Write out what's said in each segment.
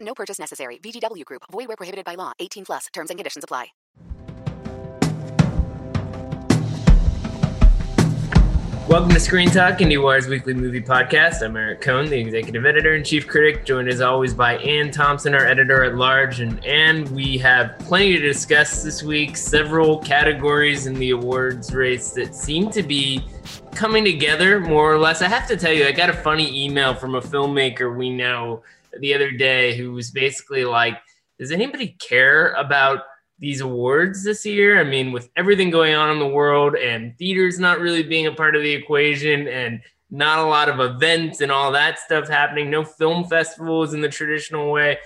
No purchase necessary. VGW Group. Void where prohibited by law. 18 plus. Terms and conditions apply. Welcome to Screen Talk, IndieWire's weekly movie podcast. I'm Eric Kohn, the executive editor and chief critic, joined as always by Anne Thompson, our editor at large. And Anne, we have plenty to discuss this week. Several categories in the awards race that seem to be coming together more or less. I have to tell you, I got a funny email from a filmmaker we know the other day who was basically like, Does anybody care about these awards this year? I mean, with everything going on in the world and theaters not really being a part of the equation and not a lot of events and all that stuff happening, no film festivals in the traditional way.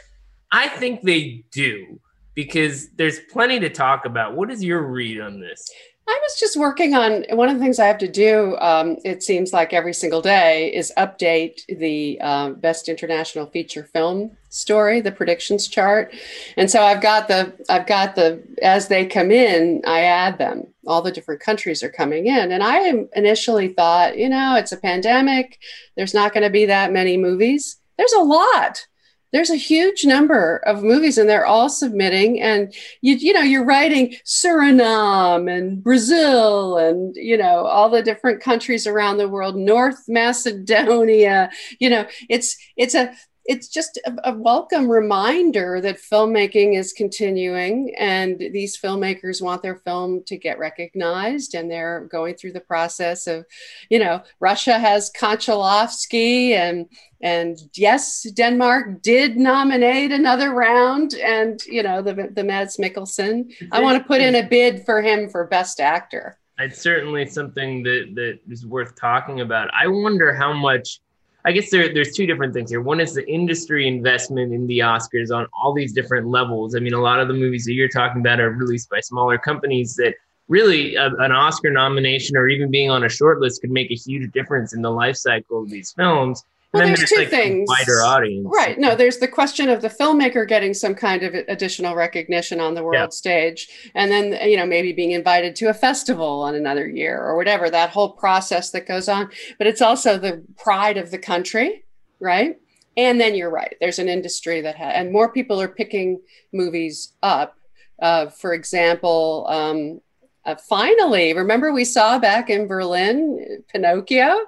I think they do because there's plenty to talk about. What is your read on this? I was just working on one of the things I have to do. Um, it seems like every single day is update the uh, best international feature film story, the predictions chart, and so I've got the I've got the as they come in, I add them. All the different countries are coming in, and I initially thought, you know, it's a pandemic. There's not going to be that many movies. There's a lot there's a huge number of movies and they're all submitting and you you know you're writing Suriname and Brazil and you know all the different countries around the world North Macedonia you know it's it's a it's just a, a, welcome reminder that filmmaking is continuing and these filmmakers want their film to get recognized and they're going through the process of you know russia has konchalovsky and and yes denmark did nominate another round and you know the, the mads mikkelsen. I want to put in a bid for him for best actor. It's certainly something that that is worth talking about. I wonder how much I guess there, there's two different things here. One is the industry investment in the Oscars on all these different levels. I mean, a lot of the movies that you're talking about are released by smaller companies that really a, an Oscar nomination or even being on a short list could make a huge difference in the life cycle of these films. Well, there's, there's, two like things. Wider audience. Right. No, there's the question of the filmmaker getting some kind of additional recognition on the world yeah. stage. And then, you know, maybe being invited to a festival on another year or whatever, that whole process that goes on. But it's also the pride of the country, right? And then you're right. There's an industry that has, and more people are picking movies up. Uh, for example, um, uh, finally, remember we saw back in Berlin Pinocchio?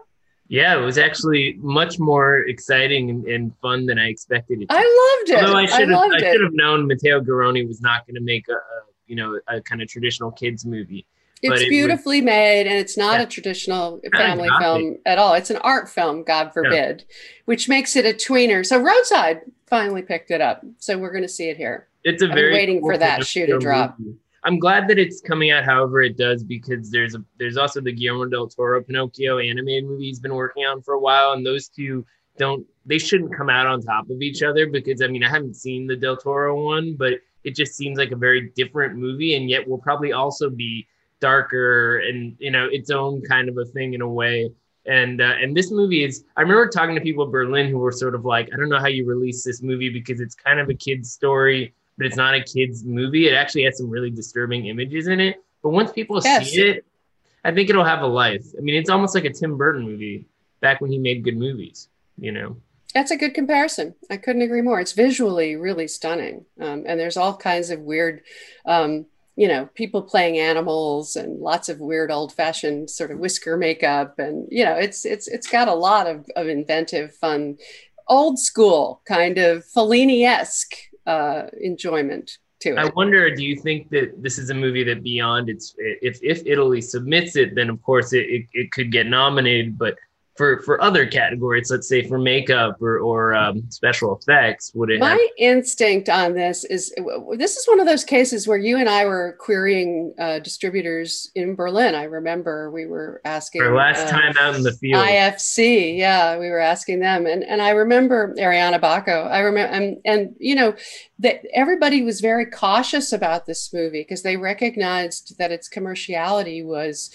Yeah, it was actually much more exciting and, and fun than I expected it. To. I loved it. Although I should have, I, I should have known Matteo Garrone was not going to make a, a, you know, a kind of traditional kids movie. It's it beautifully was, made, and it's not yeah. a traditional family film at all. It's an art film, God forbid, which makes it a tweener. So Roadside finally picked it up, so we're going to see it here. It's a I'm very waiting cool for that shoe to drop. Movie. I'm glad that it's coming out however it does because there's a there's also the Guillermo del Toro Pinocchio animated movie he's been working on for a while, and those two don't they shouldn't come out on top of each other because I mean I haven't seen the del Toro one, but it just seems like a very different movie, and yet will probably also be darker and you know its own kind of a thing in a way. And uh, and this movie is I remember talking to people in Berlin who were sort of like I don't know how you release this movie because it's kind of a kid's story but it's not a kids movie. It actually has some really disturbing images in it. But once people yes. see it, I think it'll have a life. I mean, it's almost like a Tim Burton movie back when he made good movies, you know. That's a good comparison. I couldn't agree more. It's visually really stunning. Um, and there's all kinds of weird, um, you know, people playing animals and lots of weird old fashioned sort of whisker makeup. And, you know, it's, it's, it's got a lot of, of inventive, fun, old school kind of Fellini esque uh, enjoyment to it. I wonder, do you think that this is a movie that beyond its, if, if Italy submits it, then of course it, it, it could get nominated, but for for other categories, let's say for makeup or or um, special effects, would it? My have- instinct on this is this is one of those cases where you and I were querying uh, distributors in Berlin. I remember we were asking our last uh, time out in the field. IFC, yeah, we were asking them, and and I remember Arianna Bocco. I remember, and and you know that everybody was very cautious about this movie because they recognized that its commerciality was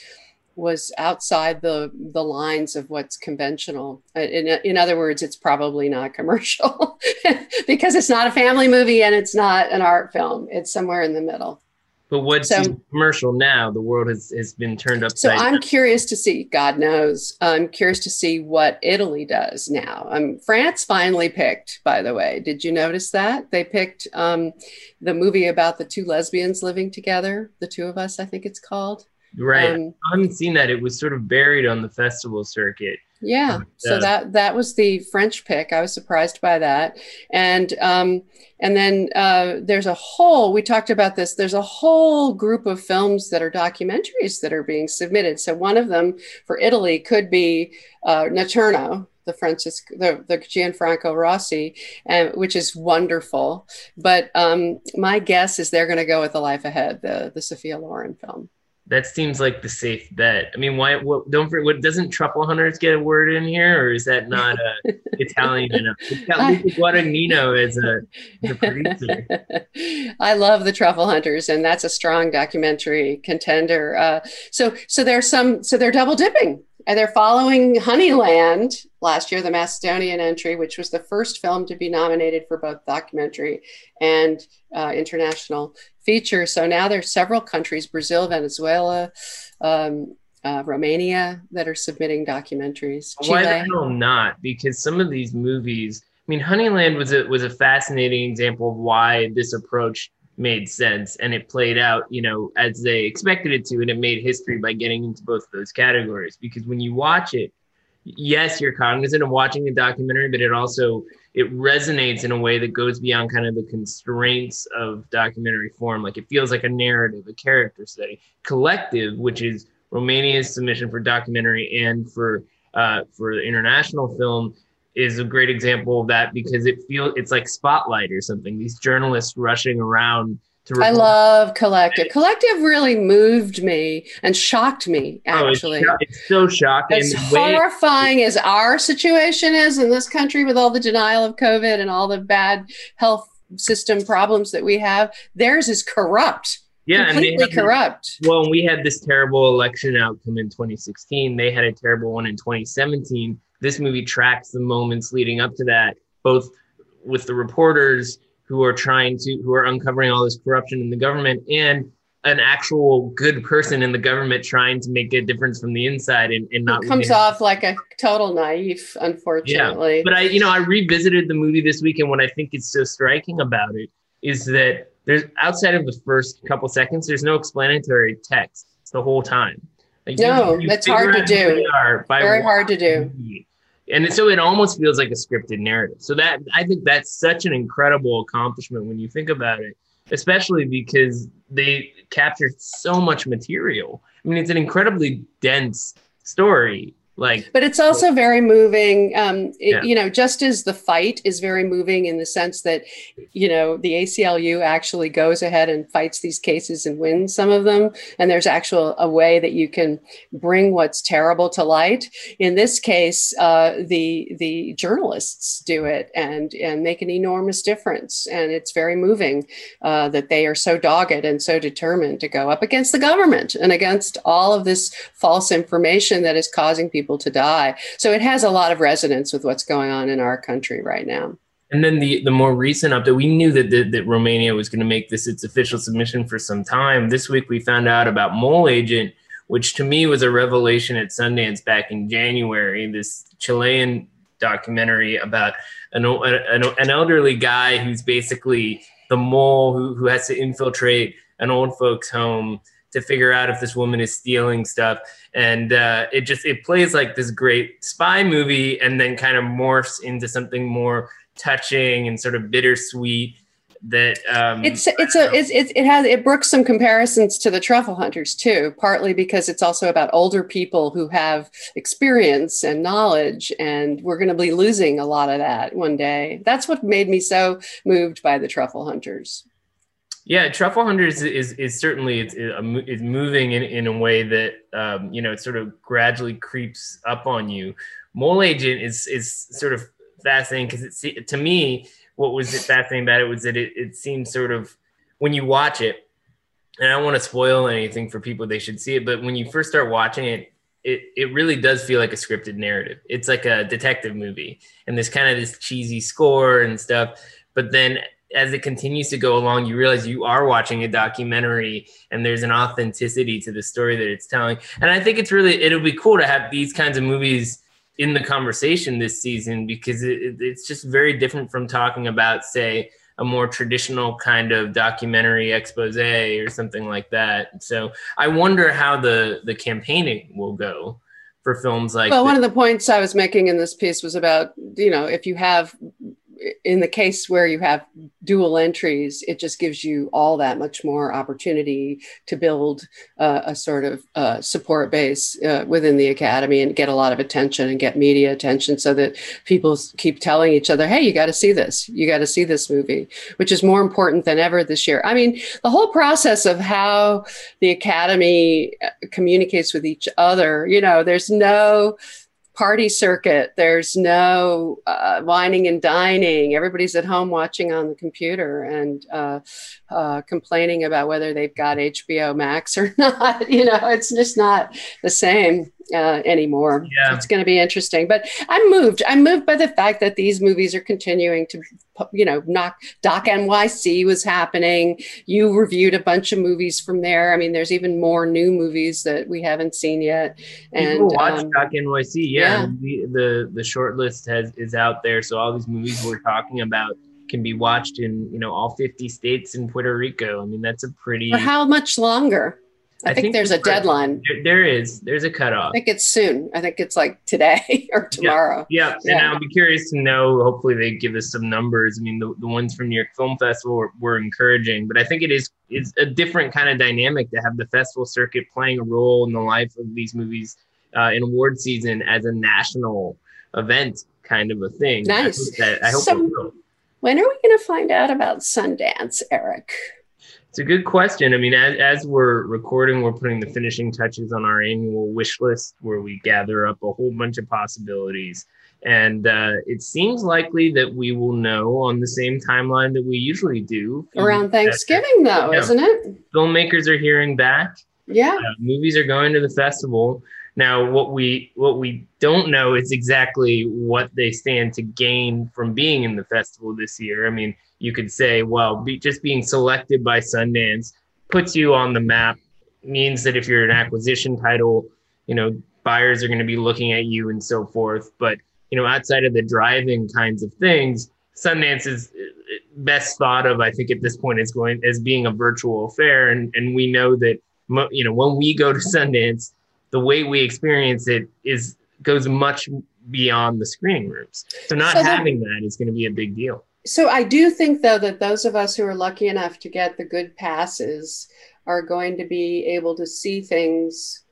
was outside the the lines of what's conventional. Uh, In in other words, it's probably not commercial because it's not a family movie and it's not an art film. It's somewhere in the middle. but what's so- commercial now? The world has, has been turned upside. So. I'm curious to see. God knows, I'm curious to see what Italy does now. Um, France finally picked. By the way, did you notice that they picked um, the movie about the two lesbians living together? The two of us, I think it's called. Right. Um, I haven't seen that. It was sort of buried on the festival circuit. Yeah, so Yeah. that that was the French pick. I was surprised by that, and um, and then uh, there's a whole. We talked about this. There's a whole group of films that are documentaries that are being submitted. So one of them for Italy could be uh, Notturno, the Francisco, the, the Gianfranco Rosi, and which is wonderful. But um, my guess is they're going to go with The Life Ahead, the the Sophia Loren film. That seems like the safe bet. I mean, why? What, don't forget. What doesn't Truffle Hunters get a word in here, or is that not uh, Italian enough? It's got Luca Guadagnino as a, a producer. I love the Truffle Hunters, and that's a strong documentary contender. Uh, so, so there's some, so they're double dipping, and they're following Honeyland last year, the Macedonian entry, which was the first film to be nominated for both documentary and uh, international feature. So now there's several countries: Brazil, Venezuela. Um, uh, Romania that are submitting documentaries. Why the hell not? Because some of these movies, I mean, Honeyland was a was a fascinating example of why this approach made sense, and it played out, you know, as they expected it to, and it made history by getting into both of those categories. Because when you watch it, yes, you're cognizant of watching a documentary, but it also it resonates in a way that goes beyond kind of the constraints of documentary form. Like it feels like a narrative, a character study. Collective, which is Romania's submission for documentary and for uh, for the international film, is a great example of that because it feels it's like Spotlight or something. These journalists rushing around. I love Collective. Collective really moved me and shocked me, Oh, it's actually. it's, so shocking. as horrifying as our situation is in this country with all the denial of COVID and all the bad health system problems that we have, theirs is corrupt, yeah, and completely this- corrupt. Well, we had this terrible election outcome in 2016. They had a terrible one in 2017. This movie tracks the moments leading up to that, both with the reporters who are trying to, who are uncovering all this corruption in the government, and an actual good person in the government trying to make a difference from the inside and, and not It comes really- off like a total naive, unfortunately. yeah. But I, you know, I revisited the movie this week, and what I think is so striking about it is that there's outside of the first couple seconds, there's no explanatory text the whole time. Like, No, that's hard to do. are by Very hard to do. And so it almost feels like a scripted narrative. So that I think that's such an incredible accomplishment when you think about it, especially because they captured so much material. I mean, it's an incredibly dense story. Like But it's also very moving. Um, it, Yeah. You know, just as the fight is very moving in the sense that, you know, the ACLU actually goes ahead and fights these cases and wins some of them, and there's actual a way that you can bring what's terrible to light. In this case, uh, the the journalists do it and and make an enormous difference, and it's very moving uh, that they are so dogged and so determined to go up against the government and against all of this false information that is causing people to die. So it has a lot of resonance with what's going on in our country right now. And then the the more recent update, we knew that that, that Romania was going to make this its official submission for some time. This week we found out about Mole Agent, which to me was a revelation at Sundance back in January. This Chilean documentary about an an, an elderly guy who's basically the mole who, who has to infiltrate an old folks home to figure out if this woman is stealing stuff. And uh, it just it plays like this great spy movie and then kind of morphs into something more touching and sort of bittersweet that um, it's it's a it's, it, it has it brooks some comparisons to the truffle hunters too partly because it's also about older people who have experience and knowledge and we're going to be losing a lot of that one day. That's what made me so moved by the truffle hunters yeah truffle hunters is is certainly it's is moving in, in a way that um, you know it sort of gradually creeps up on you mole agent is is sort of fascinating because it's to me what was fascinating about it was that it, it seems sort of when you watch it, and I don't want to spoil anything for people, they should see it, but when you first start watching it, it, it really does feel like a scripted narrative. It's like a detective movie, and there's kind of this cheesy score and stuff. But then as it continues to go along, you realize you are watching a documentary and there's an authenticity to the story that it's telling. And I think it's really, it'll be cool to have these kinds of movies in the conversation this season because it, it's just very different from talking about, say, a more traditional kind of documentary expose or something like that. So I wonder how the the campaigning will go for films like. Well, this. one of the points I was making in this piece was about you know if you have in the case where you have dual entries, it just gives you all that much more opportunity to build uh, a sort of uh, support base uh, within the academy and get a lot of attention and get media attention so that people keep telling each other, hey, you got to see this. You got to see this movie, which is more important than ever this year. I mean, the whole process of how the academy uh, communicates with each other, you know, there's no party circuit. There's no uh, wining and dining. Everybody's at home watching on the computer and uh, uh, complaining about whether they've got HBO Max or not. You know, it's just not the same uh, anymore. Yeah. It's going to be interesting. But I'm moved. I'm moved by the fact that these movies are continuing to, you know, knock Doc NYC was happening. You reviewed a bunch of movies from there. I mean, there's even more new movies that we haven't seen yet. And People watch um, Doc NYC. Yeah, yeah. The, the the short list has is out there. So all these movies we're talking about can be watched in you know all 50 states in Puerto Rico. I mean, that's a pretty. For how much longer? I, I think, think, there's a deadline. There, there is. There's a cutoff. I think it's soon. I think it's like today or tomorrow. Yeah. yeah. And I'll be curious to know. Hopefully, they give us some numbers. I mean, the, the ones from New York Film Festival were, were encouraging, but I think it is it's a different kind of dynamic to have the festival circuit playing a role in the life of these movies uh, in award season as a national event kind of a thing. Nice. I, that, I hope so, when are we going to find out about Sundance, Eric? It's a good question. I mean, as, as we're recording, we're putting the finishing touches on our annual wish list where we gather up a whole bunch of possibilities. And uh, it seems likely that we will know on the same timeline that we usually do. Around Thanksgiving, though, yeah. isn't it? Filmmakers are hearing back. Yeah. Uh, movies are going to the festival. Now, what we what we don't know is exactly what they stand to gain from being in the festival this year. I mean, you could say, well, be, just being selected by Sundance puts you on the map. Means that if you're an acquisition title, you know, buyers are going to be looking at you and so forth. But you know, outside of the driving kinds of things, Sundance is best thought of, I think, at this point, is going as being a virtual affair, and and we know that you know when we go to Sundance, the way we experience it is goes much beyond the screening rooms. So not so having that is going to be a big deal. So I do think though that those of us who are lucky enough to get the good passes are going to be able to see things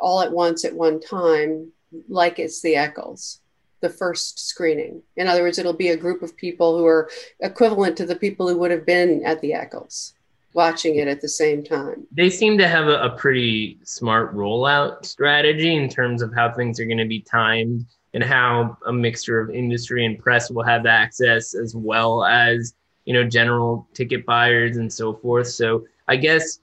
all at once at one time, like it's the Eccles, the first screening. In other words, it'll be a group of people who are equivalent to the people who would have been at the Eccles watching it at the same time. They seem to have a, a pretty smart rollout strategy in terms of how things are going to be timed and how a mixture of industry and press will have access as well as you know general ticket buyers and so forth. So I guess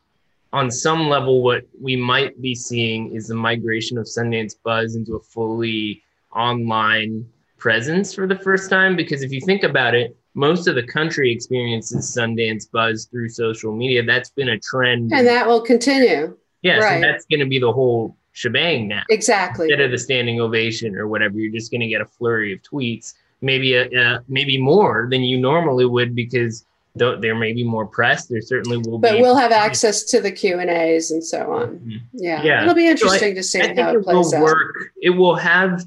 on some level, what we might be seeing is the migration of Sundance Buzz into a fully online presence for the first time. Because if you think about it, most of the country experiences Sundance buzz through social media. That's been a trend. And that will continue. Yeah, right. so that's going to be the whole shebang now. Exactly. Instead of the standing ovation or whatever, you're just going to get a flurry of tweets, maybe a, a, maybe more than you normally would because there may be more press. There certainly will but be. But we'll have access to the Q and A's and so on. Mm-hmm. Yeah. yeah, it'll be interesting so I, to see how it, it plays will out. Work. It will have,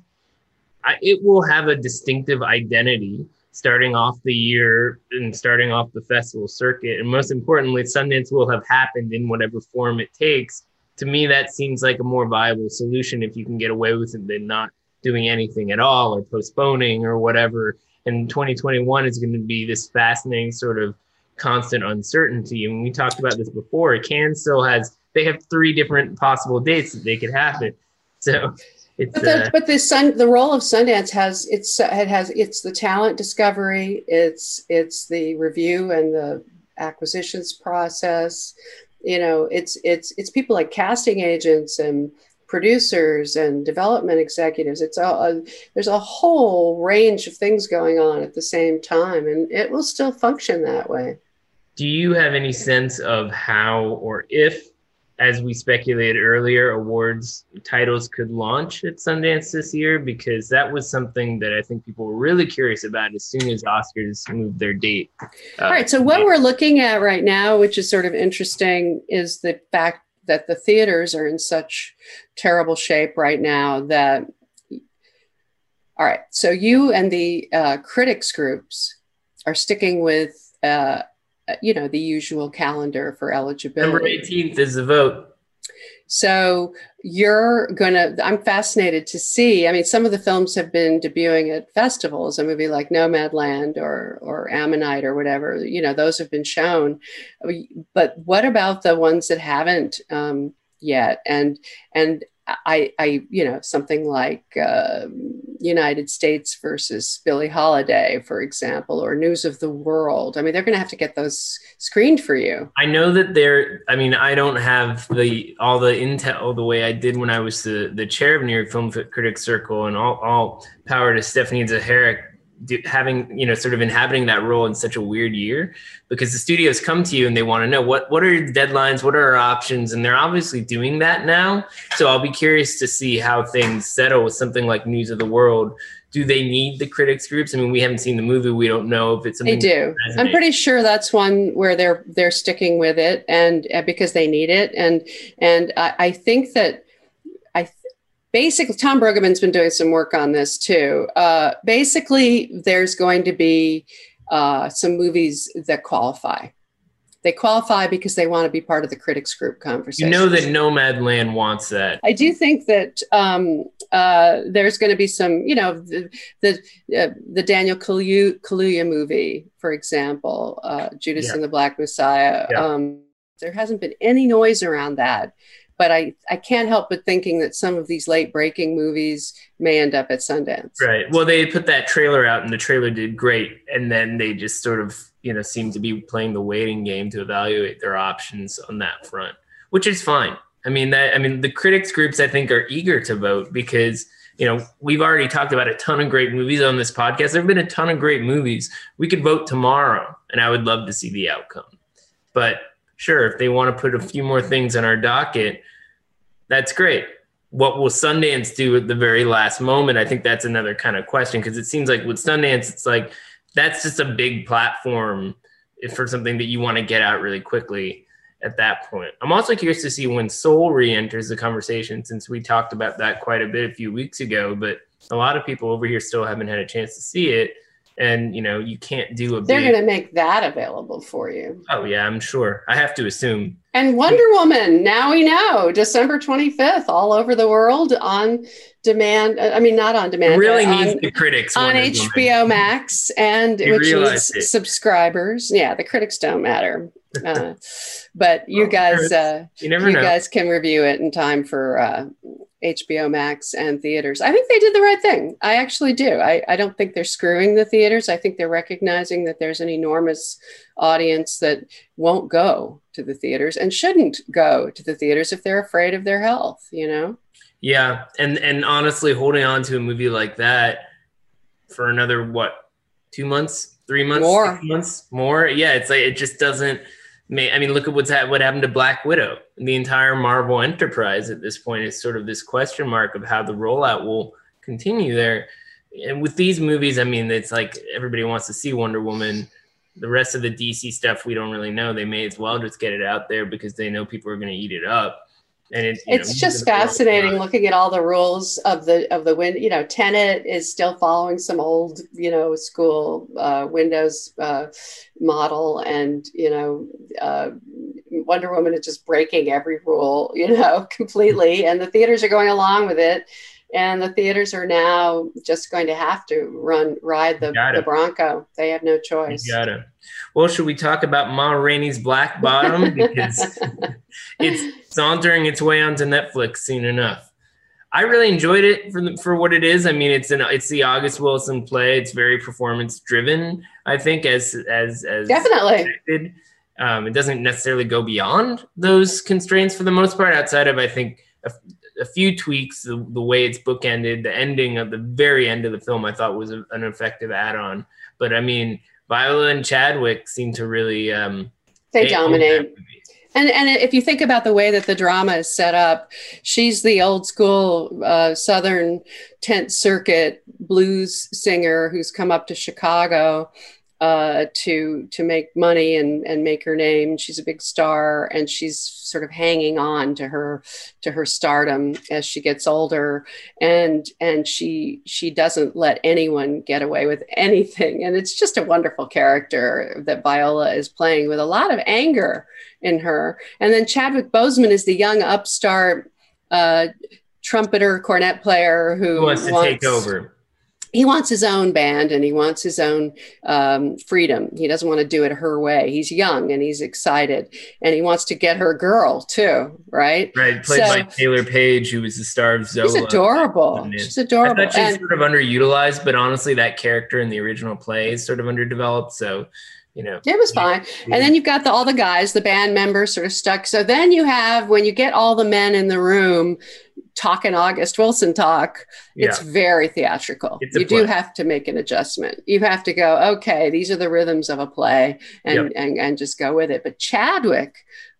it will have a distinctive identity starting off the year and starting off the festival circuit. And most importantly, Sundance will have happened in whatever form it takes. To me, that seems like a more viable solution if you can get away with it than not doing anything at all or postponing or whatever. And 2021 is going to be this fascinating sort of constant uncertainty. And we talked about this before. Cannes still has they have three different possible dates that they could happen. So it's But the, uh, but the sun, the role of Sundance has it's it has it's the talent discovery, it's it's the review and the acquisitions process. You know, it's it's it's people like casting agents and producers and development executives. It's a, a there's a whole range of things going on at the same time, and it will still function that way. do you have any sense of how or if as we speculated earlier awards titles could launch at sundance this year because that was something that i think people were really curious about as soon as oscars moved their date Uh, All right. So what we're looking at right now, which is sort of interesting, is the fact that the theaters are in such terrible shape right now that. All right. So you and the uh, critics groups are sticking with, uh, you know, the usual calendar for November eligibility. 18th is the vote So you're gonna. I'm fascinated to see. I mean, some of the films have been debuting at festivals. A movie like Nomadland or or Ammonite or whatever. You know, those have been shown. But what about the ones that haven't um, yet? And and I I you know something like uh, United States versus Billie Holiday, for example, or News of the World. I mean, they're going to have to get those screened for you. I know that they're. I mean, I don't have the all the intel the way I did when I was the the chair of New York Film Critics Circle, and all all power to Stephanie Zacharek do, having you know sort of inhabiting that role in such a weird year because the studios come to you and they want to know what what are deadlines, what are our options, and they're obviously doing that now. So I'll be curious to see how things settle with something like News of the World. Do they need the critics groups? I mean, we haven't seen the movie. We don't know if it's They do. I'm pretty sure that's one where they're they're sticking with it, and uh, because they need it, and and I, I think that basically Tom Brueggemann's been doing some work on this too. Uh, basically, there's going to be uh, some movies that qualify. They qualify because they want to be part of the critics group conversation. You know that Nomad Land wants that. I do think that um, uh, there's going to be some, you know, the the, uh, the Daniel Kaluuya, Kaluuya movie, for example, uh, Judas Yeah. and the Black Messiah. Yeah. Um, there hasn't been any noise around that, but I I can't help but thinking that some of these late breaking movies may end up at Sundance. Right. Well, they put that trailer out, and the trailer did great, and then they just sort of, you know, seem to be playing the waiting game to evaluate their options on that front, which is fine. I mean, that I mean, the critics groups I think are eager to vote because you know we've already talked about a ton of great movies on this podcast. There've been a ton of great movies. We could vote tomorrow, and I would love to see the outcome. But sure, if they want to put a few more things on our docket, that's great what will Sundance do at the very last moment? I think that's another kind of question because it seems like with Sundance, it's like that's just a big platform for something that you want to get out really quickly at that point. I'm also curious to see when Soul re-enters the conversation since we talked about that quite a bit a few weeks ago, but a lot of people over here still haven't had a chance to see it. And you know, you can't do a They're going to make that available for you. Oh yeah, I'm sure. I have to assume. And Wonder Woman, now we know, December 25th, all over the world on demand. I mean, not on It demand. really but on- needs the critics on Wonder Woman. HBO Max, and You which needs it. subscribers. Yeah, the critics don't matter, uh, but you guys, uh, You never you guys can review it in time for uh, HBO Max and theaters. I think they did the right thing. I actually do. I, I don't think they're screwing the theaters. I think they're recognizing that there's an enormous audience that won't go to the theaters and shouldn't go to the theaters if they're afraid of their health. You know. Yeah, and and honestly, holding on to a movie like that for another what, two months, three months, More. six months, more. Yeah, it's like it just doesn't. I mean, look at what's ha- what happened to Black Widow. The entire Marvel enterprise at this point is sort of this question mark of how the rollout will continue there. And with these movies, I mean, it's like everybody wants to see Wonder Woman. The rest of the DC stuff, we don't really know. They may as well just get it out there because they know people are going to eat it up. And it, know, it's moves just in the world fascinating looking at all the rules of the of the win. You know, Tenet is still following some old you know school uh, Windows uh, model, and you know. Uh, Wonder Woman is just breaking every rule, you know, completely. And the theaters are going along with it. And the theaters are now just going to have to run ride the, the Bronco. They have no choice. You gotta. Well, should we talk about Ma Rainey's Black Bottom because it's sauntering its way onto Netflix soon enough. I really enjoyed it for the, for what it is. I mean, it's an it's the August Wilson play. It's very performance driven. I think as as as Definitely. Um, it doesn't necessarily go beyond those constraints for the most part. Outside of I think a, few tweaks, the, the way it's bookended, the ending of the very end of the film, I thought was a, an effective add-on. But I mean, Viola and Chadwick seem to really um, They dominate. And and if you think about the way that the drama is set up, she's the old school uh, Southern tent circuit blues singer who's come up to Chicago uh, to to make money and and make her name. She's a big star, and she's sort of hanging on to her to her stardom as she gets older, and and she she doesn't let anyone get away with anything, and it's just a wonderful character that Viola is playing with a lot of anger in her. And then Chadwick Boseman is the young upstart uh, trumpeter, cornet player who Who wants to take over? He wants his own band and he wants his own um, freedom. He doesn't want to do it her way. He's young and he's excited and he wants to get her girl too, right? Right, played So- by Taylour Paige, who was the star of Zola. She's adorable. She's I adorable. thought she's And- sort of underutilized, but honestly, that character in the original play is sort of underdeveloped. So, you know, It was fine. And then you've got the, all the guys, the band members sort of stuck. So then you have, when you get all the men in the room talking August Wilson talk, it's very theatrical. It's You do have to make an adjustment. You have to go, okay, these are the rhythms of a play and, Yep. and, and just go with it. But Chadwick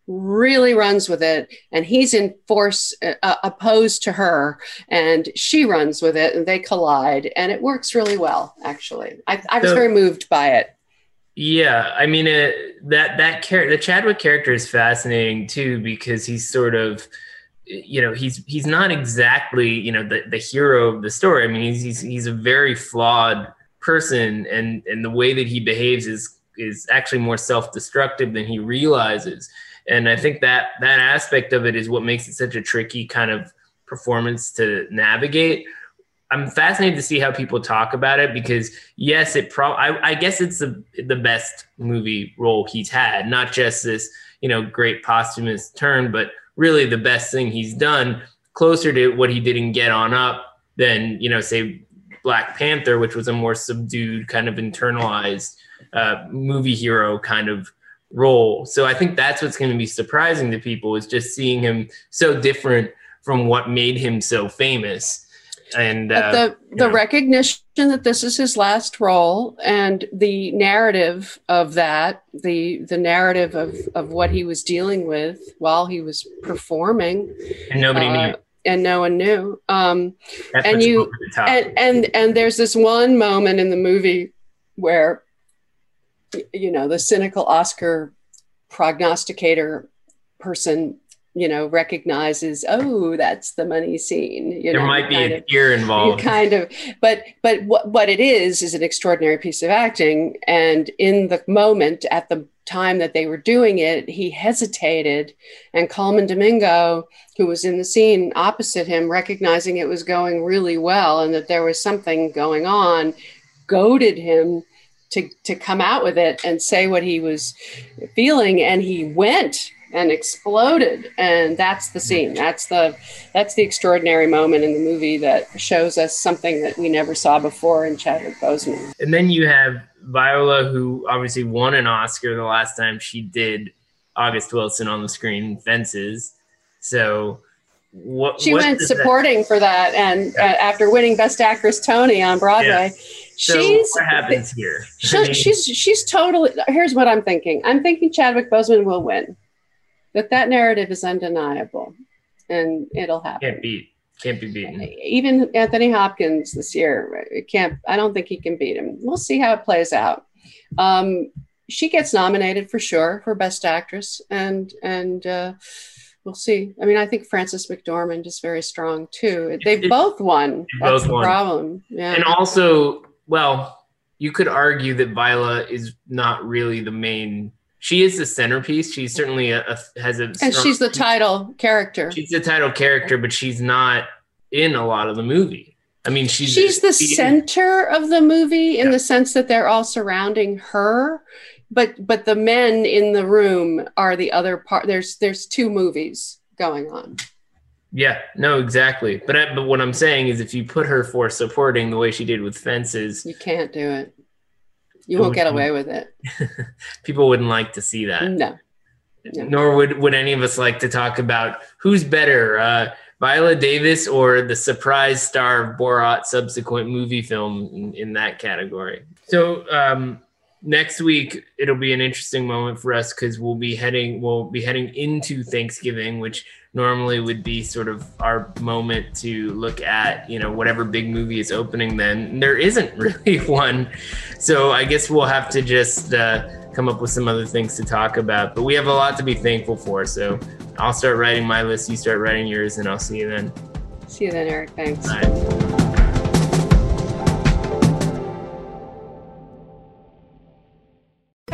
really runs with it and he's in force uh, opposed to her and she runs with it and they collide and it works really well actually i, I was So- very moved by it Yeah, I mean uh, that that character, the Chadwick character is fascinating too because he's sort of, you know, he's he's not exactly you know the the hero of the story. I mean, he's he's, he's a very flawed person, and and the way that he behaves is is actually more self destructive than he realizes. And I think that that aspect of it is what makes it such a tricky kind of performance to navigate. I'm fascinated to see how people talk about it because yes, it pro I, I guess it's the the best movie role he's had, not just this, you know, great posthumous turn, but really the best thing he's done, closer to what he did in Get On Up than, you know, say Black Panther, which was a more subdued, kind of internalized uh, movie hero kind of role. So I think that's what's going to be surprising to people is just seeing him so different from what made him so famous. And uh, the the yeah. recognition that this is his last role and the narrative of that, the the narrative of of what he was dealing with while he was performing, and nobody uh, knew. and no one knew. Um, and you- and and and there's this one moment in the movie where you know the cynical oscar prognosticator person you know recognizes oh that's the money scene you there know might be a tear involved. kind of but but what, what it is is an extraordinary piece of acting. And in the moment at the time that they were doing it he hesitated. And Colman Domingo who was in the scene opposite him recognizing it was going really well and that there was something going on goaded him to to come out with it and say what he was feeling. And he went and exploded and that's the scene that's the that's the extraordinary moment in the movie that shows us something that we never saw before in Chadwick Boseman. and then you have Viola, who obviously won an Oscar the last time she did August Wilson on the screen, Fences. So what She what went does that- supporting for that, and uh, after winning Best Actress Tony on Broadway, so she's what happens here? She- she's she's totally. Here's what I'm thinking. I'm thinking Chadwick Boseman will win. That that narrative is undeniable, and it'll happen. can't beat, can't be beaten. even Anthony Hopkins this year it can't. I don't think he can beat him. We'll see how it plays out. Um, she gets nominated for sure for Best Actress, and and uh, we'll see. I mean, I think Frances McDormand is very strong too. They've both won. That's both the won. problem. Yeah. And also, well, you could argue that Viola is not really the main. She is the centerpiece. She's certainly a, a has a. and she's the title character. She's the title character, but she's not in a lot of the movie. I mean, she's she's the center of the movie in Yeah. the sense that they're all surrounding her but but the men in the room are the other part there's there's two movies going on Yeah, no, exactly. But I, but what I'm saying is, if you put her for supporting the way she did with fences, you can't do it you won't get away with it people wouldn't like to see that. no Yeah. Nor would would any of us like to talk about who's better, uh, Viola Davis or the surprise star of Borat subsequent movie film in, in that category. So um, next week it'll be an interesting moment for us because we'll be heading we'll be heading into Thanksgiving, which normally would be sort of our moment to look at you know whatever big movie is opening. Then there isn't really one, so I guess we'll have to just. Uh, come up with some other things to talk about. But we have a lot to be thankful for. So I'll start writing my list, you start writing yours, and I'll see you then. see you then eric thanks